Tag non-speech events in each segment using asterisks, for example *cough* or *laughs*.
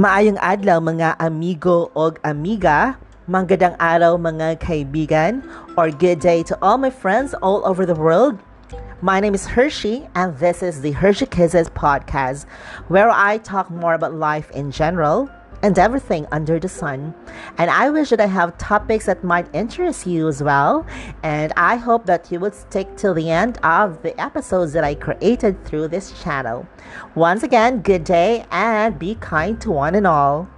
Maayong adlaw mga amigo o amiga, magandang araw mga kaibigan, or good day to all my friends all over the world. My name is Hershey, and this is the Hershey Kisses podcast, where I talk more about life in general and everything under the sun. And I wish that I have topics that might interest you as well. And I hope that you would stick till the end of the episodes that I created through this channel. Once again, good day and be kind to one and all.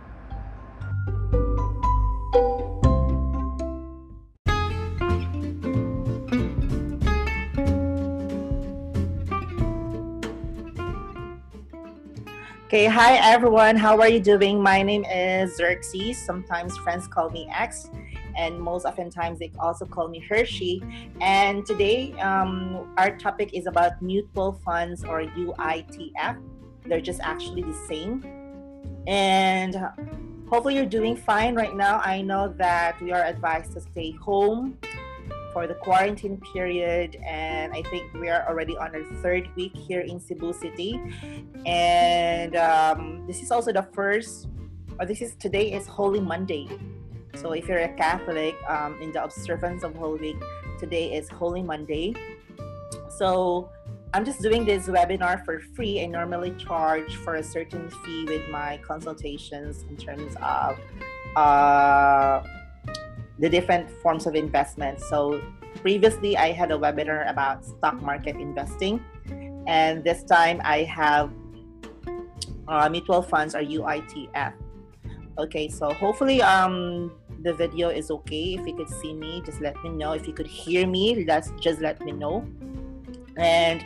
Okay, hi everyone. How are you doing? My name is Xerxes. Sometimes friends call me X, and most oftentimes they also call me Hershey. And today, um, our topic is about mutual funds or UITF. They're just actually the same. And hopefully, you're doing fine right now. I know that we are advised to stay home for the quarantine period and i think we are already on our third week here in cebu city. And um, this is also the first or this is today is holy monday. So if you're a catholic um, in the observance of holy week today is holy monday. So i'm just doing this webinar for free. I normally charge for a certain fee with my consultations in terms of uh, the different forms of investment. So previously I had a webinar about stock market investing, and this time I have uh, mutual funds or UITF. Okay, so hopefully um the video is okay. If you could see me, just let me know. If you could hear me, let's just let me know. And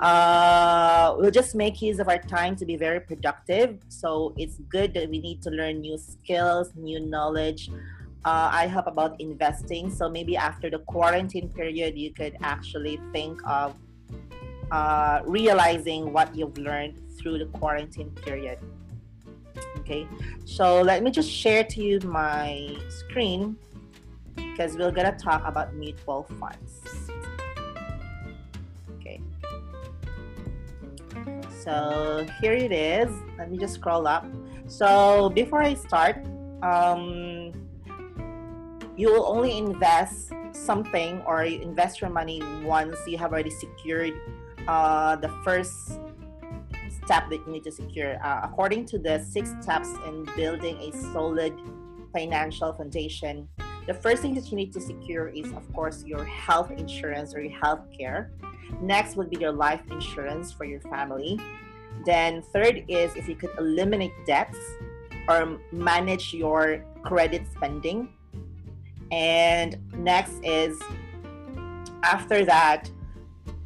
uh, we'll just make use of our time to be very productive. So it's good that we need to learn new skills, new knowledge, uh, I help about investing. So maybe after the quarantine period, you could actually think of uh, realizing what you've learned through the quarantine period. Okay, so let me just share to you my screen because we're gonna talk about mutual funds. Okay, so here it is. Let me just scroll up. So before I start, um, you will only invest something or you invest your money once you have already secured uh, the first step that you need to secure. Uh, according to the six steps in building a solid financial foundation, the first thing that you need to secure is, of course, your health insurance or your health care. Next would be your life insurance for your family. Then, third is if you could eliminate debts or manage your credit spending. And next is after that,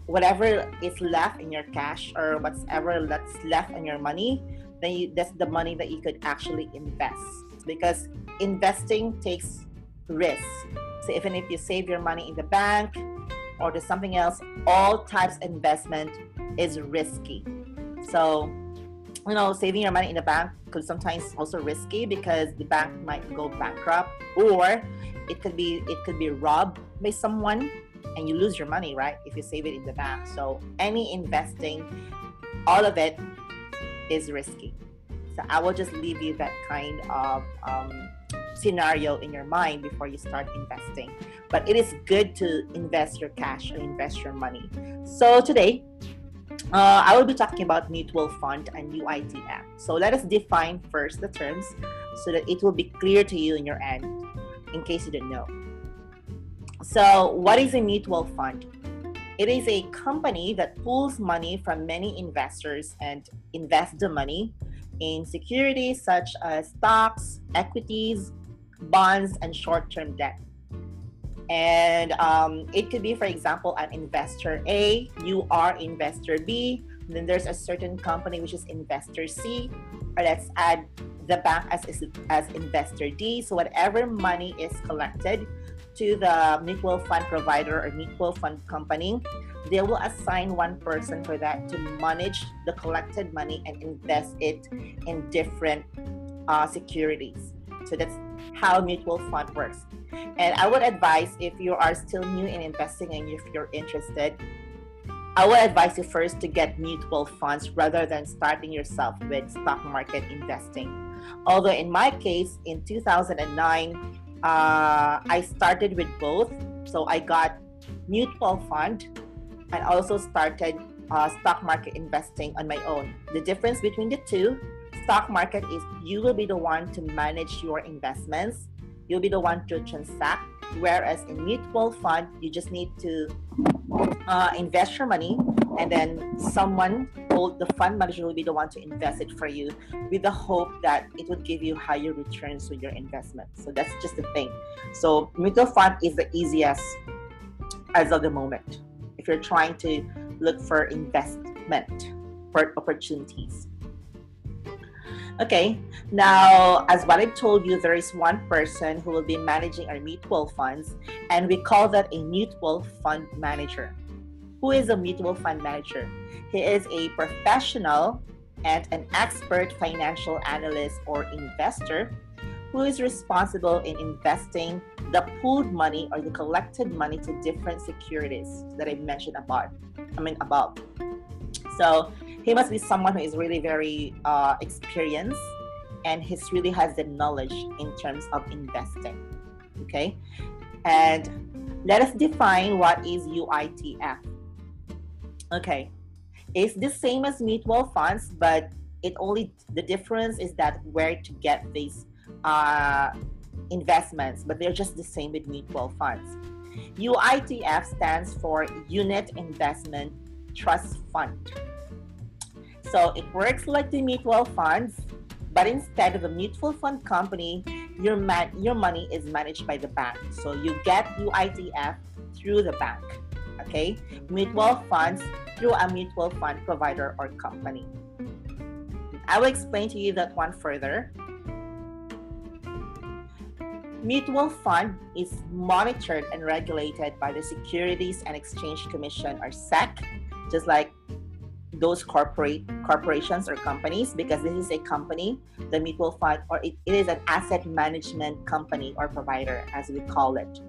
whatever is left in your cash or whatever that's left in your money, then you, that's the money that you could actually invest. Because investing takes risk. So even if you save your money in the bank or do something else, all types of investment is risky. So you know, saving your money in the bank could sometimes also risky because the bank might go bankrupt or it could be it could be robbed by someone and you lose your money, right? If you save it in the bank. So any investing, all of it is risky. So I will just leave you that kind of um, scenario in your mind before you start investing. But it is good to invest your cash or invest your money. So today, uh, I will be talking about mutual fund and UITF. So let us define first the terms so that it will be clear to you in your end in case you didn't know. So, what is a mutual fund? It is a company that pools money from many investors and invests the money in securities such as stocks, equities, bonds, and short term debt. And um, it could be, for example, an investor A, you are investor B, then there's a certain company which is investor C, or let's add the bank as, as investor D. So whatever money is collected to the mutual fund provider or mutual fund company, they will assign one person for that to manage the collected money and invest it in different uh, securities. So that's how mutual fund works. And I would advise if you are still new in investing and if you're interested, I would advise you first to get mutual funds rather than starting yourself with stock market investing. Although in my case, in 2009, uh, I started with both. So I got mutual fund and also started uh, stock market investing on my own. The difference between the two, stock market is you will be the one to manage your investments. You'll be the one to transact. Whereas in mutual fund, you just need to uh, invest your money and then someone will the fund manager will be the one to invest it for you with the hope that it would give you higher returns with your investment. So that's just the thing. So mutual fund is the easiest as of the moment if you're trying to look for investment for opportunities Okay, now as what I told you, there is one person who will be managing our mutual funds, and we call that a mutual fund manager. Who is a mutual fund manager? He is a professional and an expert financial analyst or investor who is responsible in investing the pooled money or the collected money to different securities that I mentioned about. I mean above. So he must be someone who is really very uh, experienced and he really has the knowledge in terms of investing. Okay, and let us define what is UITF. Okay, it's the same as mutual funds, but it only the difference is that where to get these uh, investments, but they're just the same with mutual funds. UITF stands for Unit Investment Trust Fund. So it works like the mutual funds, but instead of the mutual fund company, your man- your money is managed by the bank. So you get UITF through the bank. Okay, mutual funds through a mutual fund provider or company. I will explain to you that one further. Mutual fund is monitored and regulated by the Securities and Exchange Commission or SEC, just like those corporate corporations or companies because this is a company, the mutual fund, or it, it is an asset management company or provider, as we call it.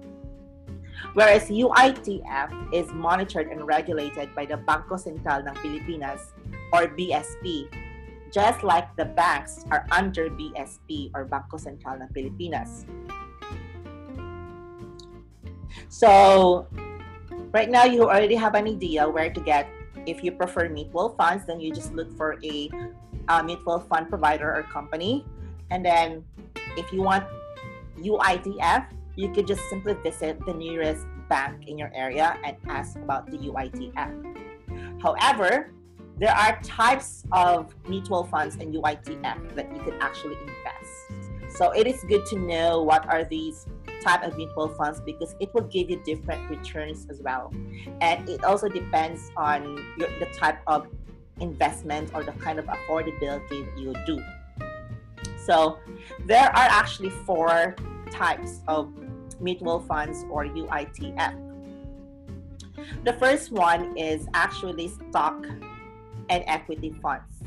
Whereas UITF is monitored and regulated by the Bangko Sentral ng Pilipinas or BSP, just like the banks are under BSP or Bangko Sentral ng Pilipinas. So, right now you already have an idea where to get if you prefer mutual funds, then you just look for a, a mutual fund provider or company. And then if you want UITF, you could just simply visit the nearest bank in your area and ask about the UITF. However, there are types of mutual funds and UITF that you could actually invest. So it is good to know what are these type of mutual funds because it will give you different returns as well. And it also depends on your, the type of investment or the kind of affordability you do. So there are actually four types of mutual funds or UITF. The first one is actually stock and equity funds.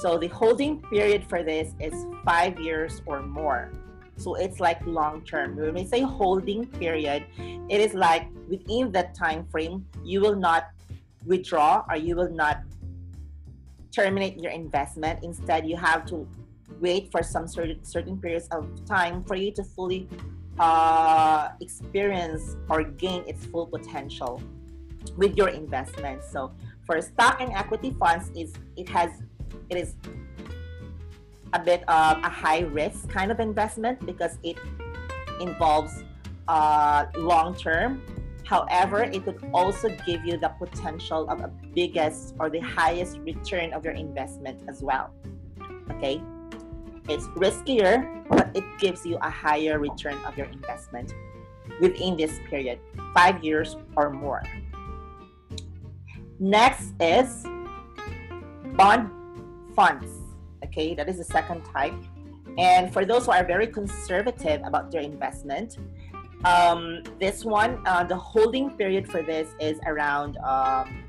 So the holding period for this is five years or more. So it's like long term. When we say holding period, it is like within that time frame, you will not withdraw or you will not terminate your investment. Instead, you have to wait for some certain certain periods of time for you to fully uh, experience or gain its full potential with your investment. So for stock and equity funds, is it has it is a bit of a high risk kind of investment because it involves uh, long term. However, it could also give you the potential of a biggest or the highest return of your investment as well. Okay, it's riskier, but it gives you a higher return of your investment within this period, five years or more. Next is bond funds. Okay, that is the second type. And for those who are very conservative about their investment, um, this one, uh, the holding period for this is around um,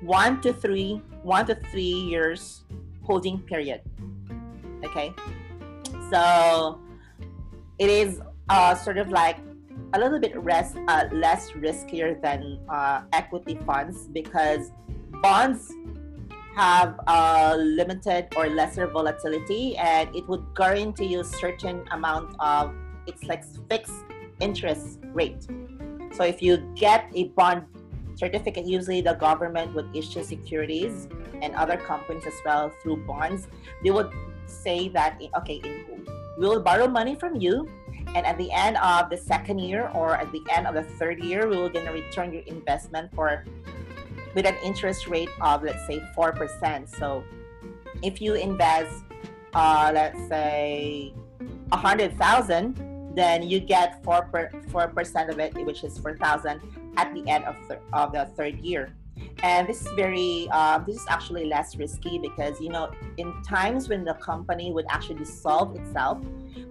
one to three, one to three years holding period. Okay, so it is uh, sort of like a little bit less uh, less riskier than uh, equity funds because bonds have a limited or lesser volatility and it would guarantee you certain amount of it's like fixed interest rate. So if you get a bond certificate usually the government would issue securities and other companies as well through bonds. They would say that okay we will borrow money from you and at the end of the second year or at the end of the third year we will going to return your investment for with an interest rate of let's say 4% so if you invest uh, let's say a hundred thousand then you get 4 4 percent of it which is 4000 at the end of, of the third year. And this is very uh, this is actually less risky because you know in times when the company would actually dissolve itself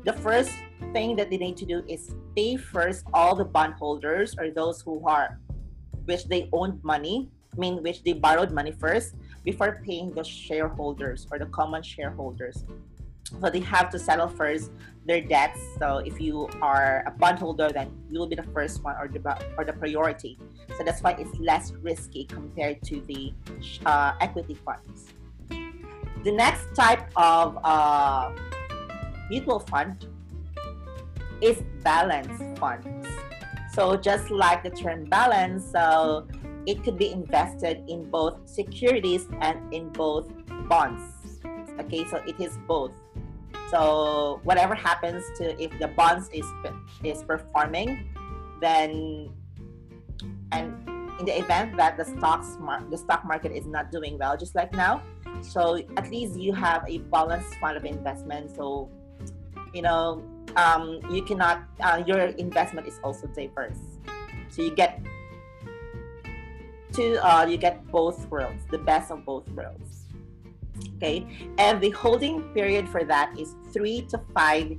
the first thing that they need to do is pay first all the bondholders or those who are which they owned money mean which they borrowed money first before paying the shareholders or the common shareholders so they have to settle first their debts. So if you are a bondholder, then you will be the first one or the or the priority. So that's why it's less risky compared to the uh, equity funds. The next type of uh, mutual fund is balance funds. So just like the term balance, so it could be invested in both securities and in both bonds. Okay, so it is both. So whatever happens to if the bonds is is performing, then and in the event that the stocks the stock market is not doing well, just like now, so at least you have a balanced fund of investment. So you know um, you cannot uh, your investment is also diverse. So you get to uh, you get both worlds, the best of both worlds. Okay? And the holding period for that is three to five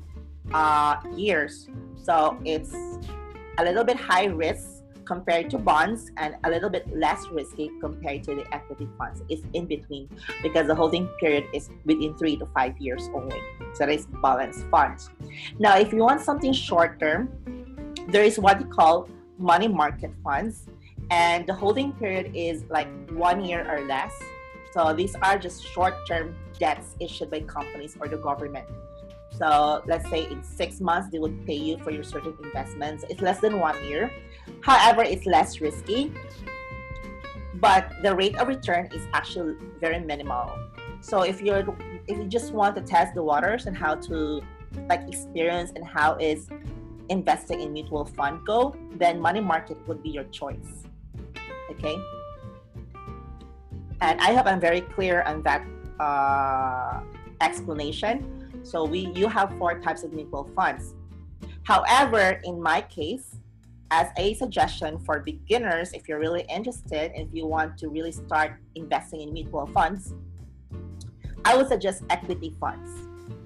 uh, years. So it's a little bit high risk compared to bonds and a little bit less risky compared to the equity funds. It's in between because the holding period is within three to five years only. So that is balanced funds. Now if you want something short term there is what you call money market funds and the holding period is like one year or less so these are just short-term debts issued by companies or the government. So let's say in six months they would pay you for your certain investments. It's less than one year. However, it's less risky, but the rate of return is actually very minimal. So if you're if you just want to test the waters and how to like experience and how is investing in mutual fund go, then money market would be your choice. Okay. And I hope I'm very clear on that uh, explanation. So we you have four types of mutual funds. However, in my case, as a suggestion for beginners, if you're really interested if you want to really start investing in mutual funds, I would suggest equity funds.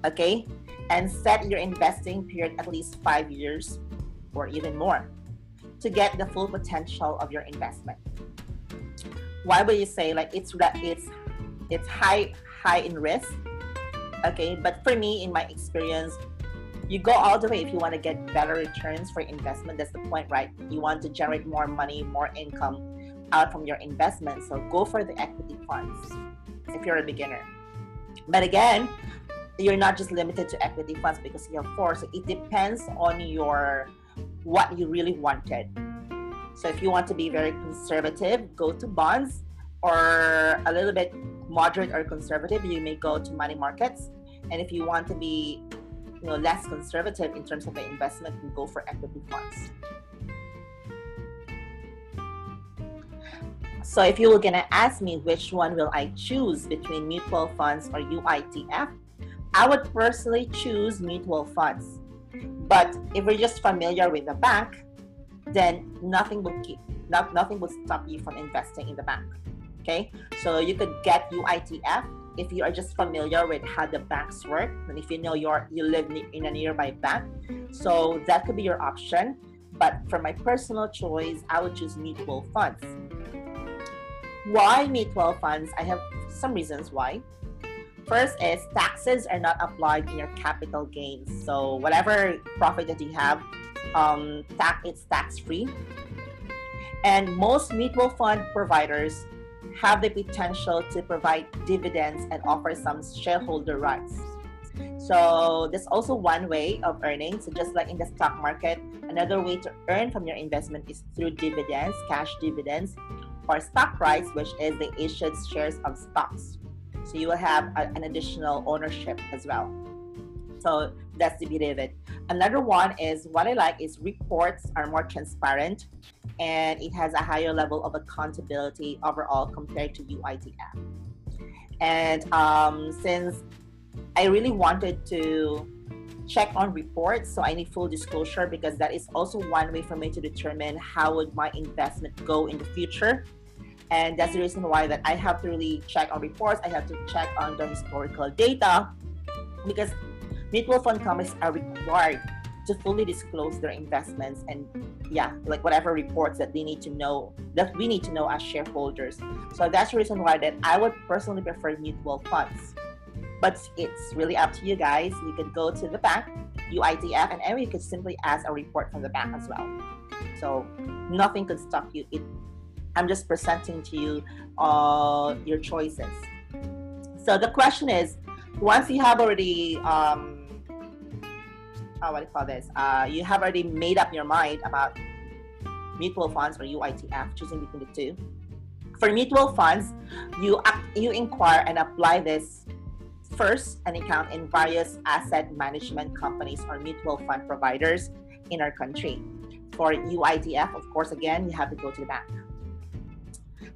Okay? And set your investing period at least five years or even more to get the full potential of your investment. Why would you say like it's it's it's high high in risk? Okay but for me in my experience you go all the way if you want to get better returns for investment that's the point right? You want to generate more money more income out from your investment so go for the equity funds if you're a beginner. But again you're not just limited to equity funds because you have four so it depends on your what you really wanted so if you want to be very conservative, go to bonds, or a little bit moderate or conservative, you may go to money markets. And if you want to be, you know, less conservative in terms of the investment, you go for equity funds. So if you were gonna ask me which one will I choose between mutual funds or UITF, I would personally choose mutual funds. But if you're just familiar with the bank, then nothing would keep not, nothing would stop you from investing in the bank. Okay, so you could get UITF if you are just familiar with how the banks work and if you know you're you live in a nearby bank. So that could be your option. But for my personal choice, I would choose mutual funds. Why mutual funds? I have some reasons why. First is taxes are not applied in your capital gains. So whatever profit that you have, um, tax it's tax free. And most mutual fund providers have the potential to provide dividends and offer some shareholder rights. So that's also one way of earning. So just like in the stock market, another way to earn from your investment is through dividends, cash dividends, or stock rights, which is the issued shares of stocks. So you will have a, an additional ownership as well. So that's the beauty of it. Another one is what I like is reports are more transparent and it has a higher level of accountability overall compared to UITF. And um, since I really wanted to check on reports, so I need full disclosure because that is also one way for me to determine how would my investment go in the future. And that's the reason why that I have to really check on reports. I have to check on the historical data because mutual fund companies are required to fully disclose their investments and yeah like whatever reports that they need to know that we need to know as shareholders. So that's the reason why that i would personally prefer mutual funds. But it's really up to you guys. You can go to the bank uitf and you could simply ask a report from the bank as well. So nothing could stop you. It, i'm just presenting to you uh, your choices so the question is once you have already um, uh, what do you call this? Uh, you have already made up your mind about mutual funds or UITF, choosing between the two. For mutual funds, you you inquire and apply this first an account in various asset management companies or mutual fund providers in our country. For UITF, of course, again, you have to go to the bank.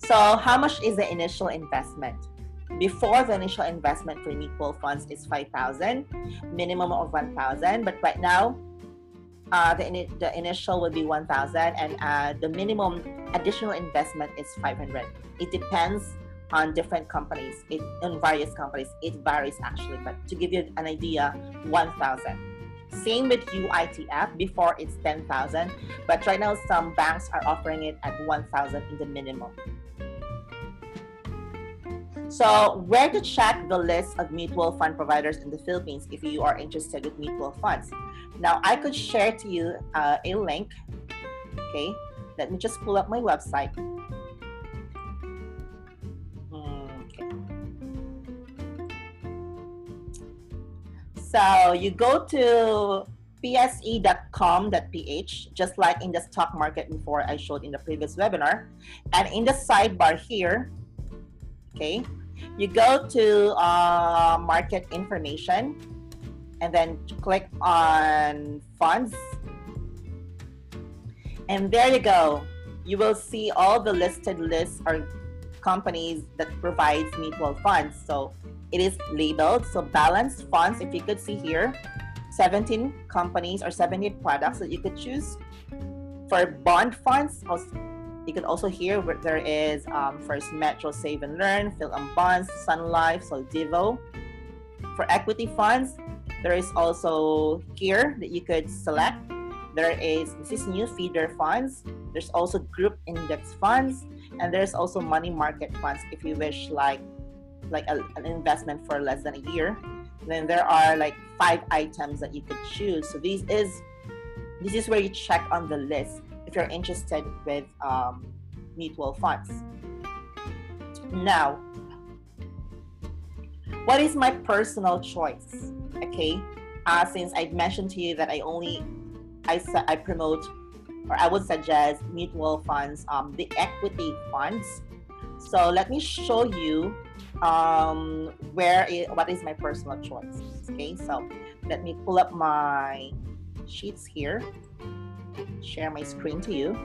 So, how much is the initial investment? before the initial investment for mutual funds is 5000 minimum of 1000 but right now uh, the, in, the initial would be 1000 and uh, the minimum additional investment is 500 it depends on different companies. It on various companies. It varies actually but to give you an idea 1000 same with UITF before it's 10,000 but right now some banks are offering it at 1,000 in the minimum so, where to check the list of mutual fund providers in the Philippines if you are interested with mutual funds? Now, I could share to you uh, a link. Okay, let me just pull up my website. So, you go to pse.com.ph, just like in the stock market before I showed in the previous webinar. And in the sidebar here, okay, you go to uh, market information and then click on funds. And there you go. You will see all the listed lists or companies that provides mutual funds. So it is labeled. So balanced funds if you could see here 17 companies or 70 products that you could choose. For bond funds you can also hear where there is um, first Metro Save and Learn, PhilAm Bonds, Sun Life, Soldivo. For equity funds, there is also here that you could select. There is this is new feeder funds. There's also group index funds, and there's also money market funds if you wish like like a, an investment for less than a year. then there are like five items that you could choose. So this is this is where you check on the list if you're interested with um, mutual funds. Now, what is my personal choice? Okay, uh, since I mentioned to you that I only I, I promote or I would suggest mutual funds, um, the equity funds. So let me show you um, where it, what is my personal choice. Okay, so let me pull up my sheets here share my screen to you.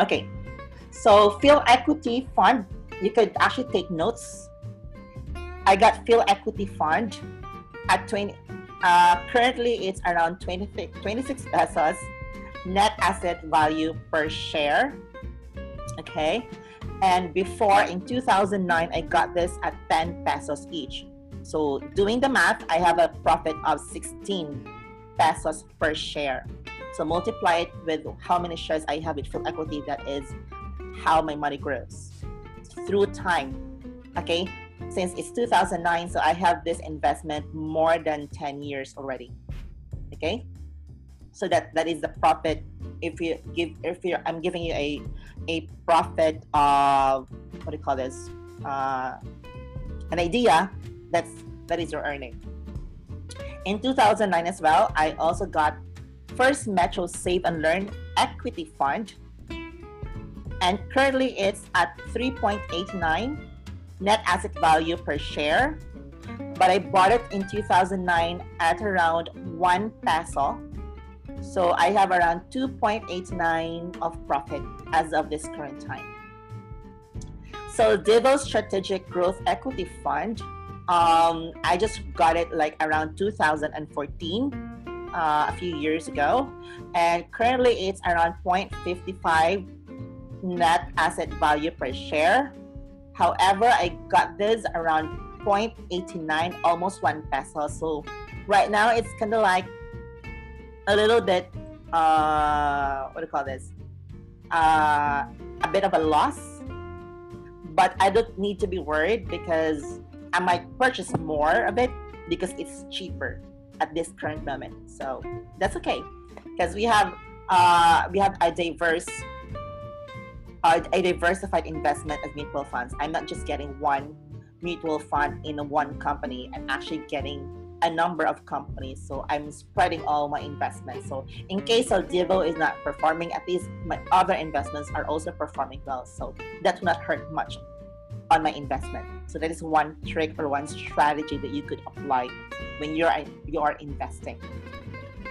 Okay, so Phil Equity Fund, you could actually take notes. I got Phil Equity Fund at 20, uh, currently it's around 20, 26 pesos net asset value per share. Okay, and before in 2009, I got this at 10 pesos each. So doing the math, I have a profit of 16 pesos per share. So multiply it with how many shares I have with Phil Equity. That is how my money grows through time. Okay, since it's 2009, so I have this investment more than 10 years already. Okay, So that that is the profit. If you give, if you, I'm giving you a a profit of what do you call this? Uh, an idea. That's that is your earning. In 2009 as well, I also got First Metro Save and Learn Equity Fund, and currently it's at 3.89 net asset value per share. But I bought it in 2009 at around one peso. So I have around 2.89 of profit as of this current time. So Divo Strategic Growth Equity Fund, um, I just got it like around 2014 uh, a few years ago, and currently it's around 0.55 net asset value per share. However, I got this around 0.89, almost one peso. So right now it's kind of like a little bit, uh, what do you call this? Uh, a bit of a loss, but I don't need to be worried because I might purchase more of it because it's cheaper at this current moment. So that's okay because we have uh, we have a diverse a diversified investment of mutual funds. I'm not just getting one mutual fund in one company. I'm actually getting a number of companies. So I'm spreading all my investments. So in case Divo is not performing, at least my other investments are also performing well. So that will not hurt much on my investment. So that is one trick or one strategy that you could apply when you're you are investing.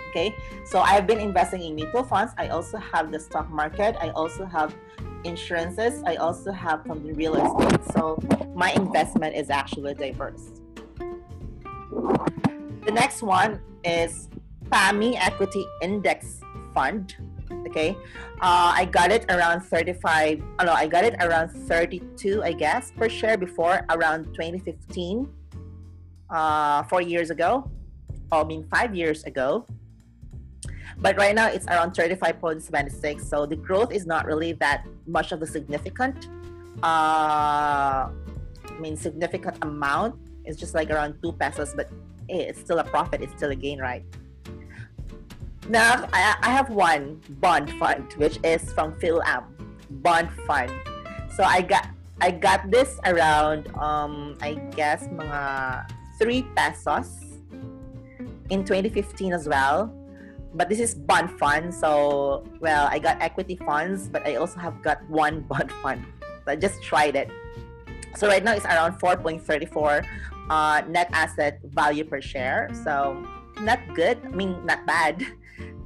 Okay, so I've been investing in mutual funds. I also have the stock market. I also have insurances. I also have from the real estate. So my investment is actually diverse. The next one is PAMI Equity Index Fund okay? Uh, i got it around 35 oh no i got it around 32 i guess per share before around 2015 uh, four years ago oh, i mean five years ago. But right now it's around 35.76 so the growth is not really that much of a significant uh, i mean significant amount. It's just like around two pesos but hey, it's still a profit it's still a gain right now, I, I have one bond fund, which is from PhilAm bond fund. So I got I got this around um I guess mga 3 pesos in 2015 as well. But this is bond fund, so well, I got equity funds, but I also have got one *laughs* bond fund. So I just tried it. So right now it's around 4.34 uh, net asset value per share. So not good. I mean, not bad. *laughs*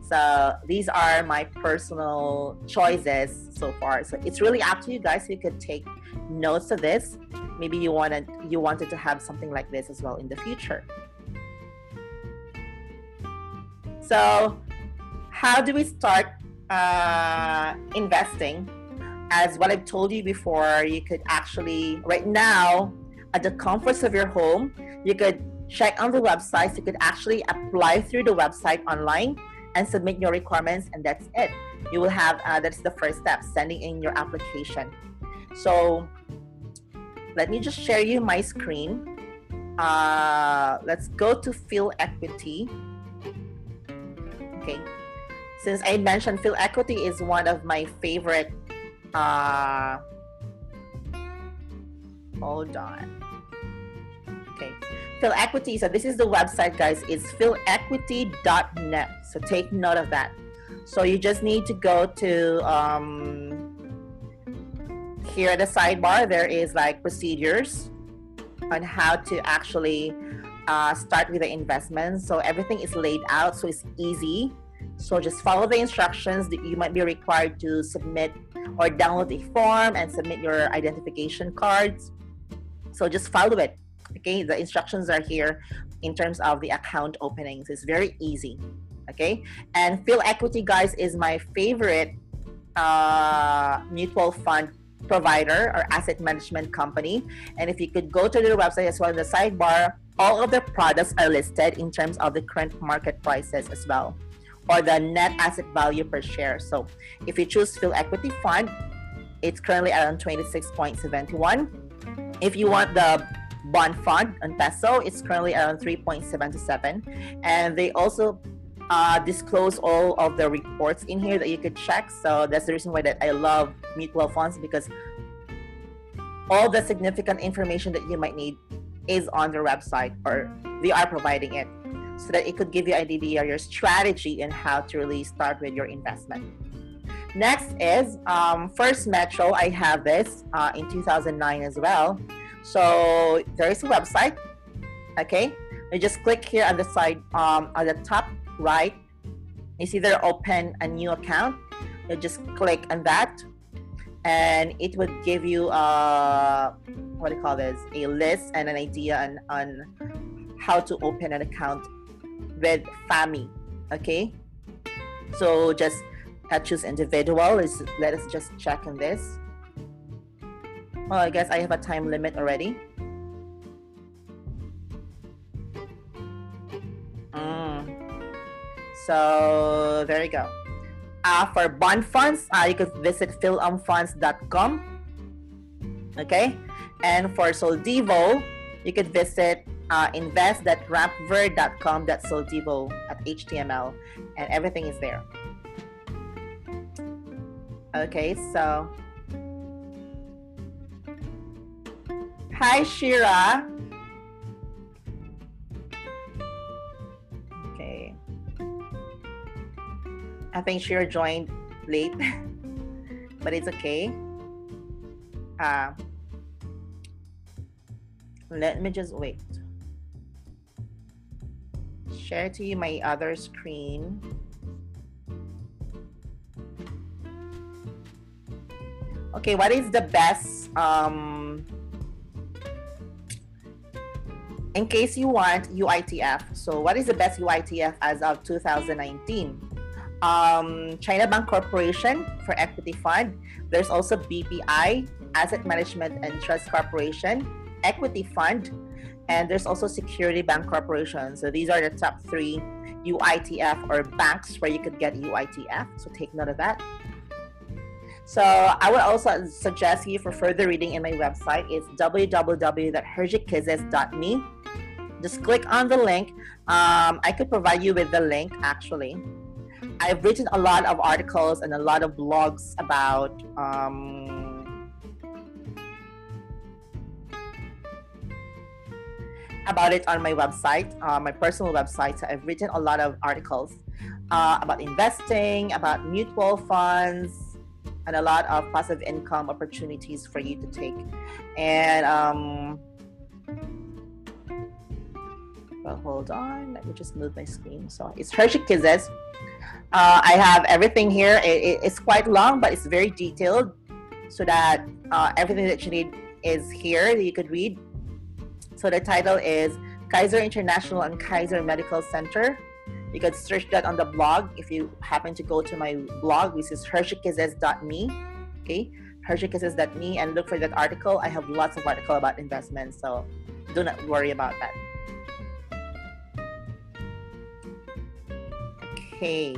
So these are my personal choices so far. So it's really up to you guys. You could take notes of this. Maybe you wanted you wanted to have something like this as well in the future. So how do we start uh, investing? As what I've told you before, you could actually right now at the comforts of your home, you could check on the websites. You could actually apply through the website online and submit your requirements and that's it. You will have uh, that's the first step sending in your application. So let me just share you my screen. Uh, let's go to PhilEquity okay. Since i mentioned PhilEquity is one of my favorite uh, hold on PhilEquity. So this is the website, guys. It's philequity.net. So take note of that. So you just need to go to um, here at the sidebar. There is like procedures on how to actually uh, start with the investment. So everything is laid out, so it's easy. So just follow the instructions that you might be required to submit or download a form and submit your identification cards. So just follow it okay the instructions are here in terms of the account openings. It's very easy okay? And phil equity guys is my favorite uh, mutual fund provider or asset management company. And if you could go to their website as well in the sidebar all of their products are listed in terms of the current market prices as well or the net asset value per share. So if you choose phil equity fund it's currently around 26.71 if you want the bond fund on peso it's currently around 3.77 and they also uh, disclose all of the reports in here that you could check. So that's the reason why that I love mutual funds because all the significant information that you might need is on their website or they are providing it so that it could give you an idea your strategy and how to really start with your investment. Next is um, First Metro. I have this uh, in 2009 as well. So there is a website. Okay, you just click here on the side um, on the top right. You see there open a new account. You just click on that, and it would give you a uh, what do you call this? A list and an idea on, on how to open an account with FAMI. Okay, so just choose individual. Let us just check on this. Well, I guess I have a time limit already. Mm. So there you go. Uh, for bond funds, uh, you could visit philamfunds.com. Okay. And for Soldivo, you could visit uh, invest.rampver.com.soldivo at HTML, and everything is there. Okay, so Hi, Shira. Okay. I think Shira joined late, *laughs* but it's okay. Uh, let me just wait. Share to you my other screen. Okay, what is the best um, in case you want UITF. So, what is the best UITF as of 2019? Um, China Bank Corporation for Equity Fund. There's also BPI, Asset Management and Trust Corporation, Equity Fund, and there's also Security Bank Corporation. So, these are the top three UITF or banks where you could get UITF. So, take note of that. So I would also suggest you for further reading in my website is www.hershikisses.me just click on the link. Um, I could provide you with the link actually. I've written a lot of articles and a lot of blogs about um, about it on my website, uh, my personal website. So I've written a lot of articles uh, about investing, about mutual funds, and a lot of passive income opportunities for you to take. And um, well, hold on. Let me just move my screen. So it's Hershey Kisses. Uh, I have everything here. It, it, it's quite long, but it's very detailed so that uh, everything that you need is here that you could read. So the title is Kaiser International and Kaiser Medical Center. You could search that on the blog if you happen to go to my blog, which is hershikisses.me. Okay, hershikisses.me, and look for that article. I have lots of article about investments, so do not worry about that. Okay.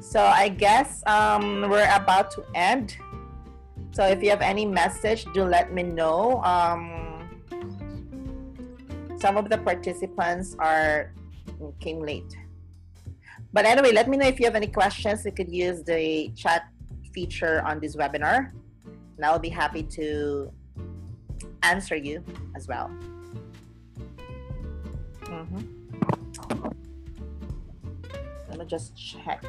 So I guess um, we're about to end. So if you have any message, do let me know. Um, some of the participants are came late. But anyway, let me know if you have any questions. You could use the chat feature on this webinar, and I'll be happy to answer you as well. Mm-hmm. Let me just check.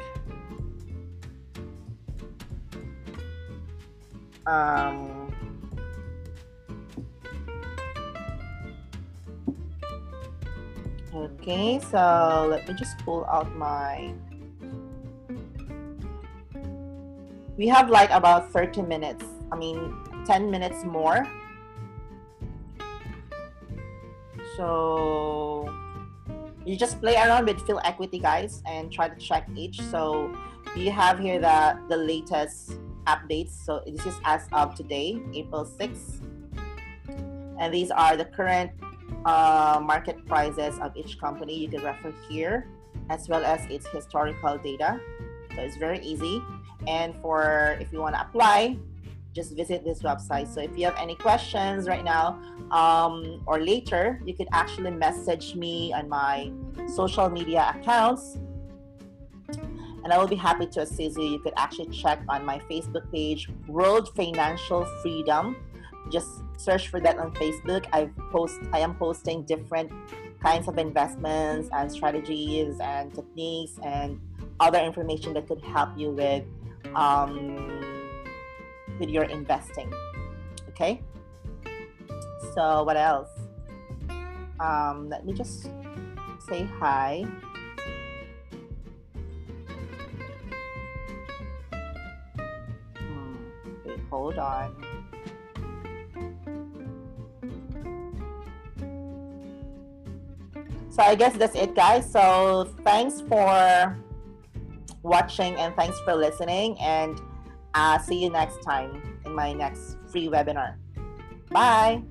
Um, okay, so let me just pull out my. We have like about 30 minutes. I mean, 10 minutes more So you just play around with Phil Equity, guys, and try to check each. So you have here the the latest updates. So this is as of today, April 6th. And these are the current uh, market prices of each company. You can refer here as well as its historical data. So it's very easy. And for if you want to apply, just visit this website. So if you have any questions right now um, or later, you could actually message me on my social media accounts and I will be happy to assist you. You could actually check on my Facebook page, World Financial Freedom. Just search for that on Facebook. I post I am posting different kinds of investments and strategies and techniques and other information that could help you with um, with your investing. Okay. So what else? Um, let me just say hi. Hmm, wait, hold on. So I guess that's it, guys. So thanks for watching and thanks for listening. And uh, see you next time in my next free webinar. Bye.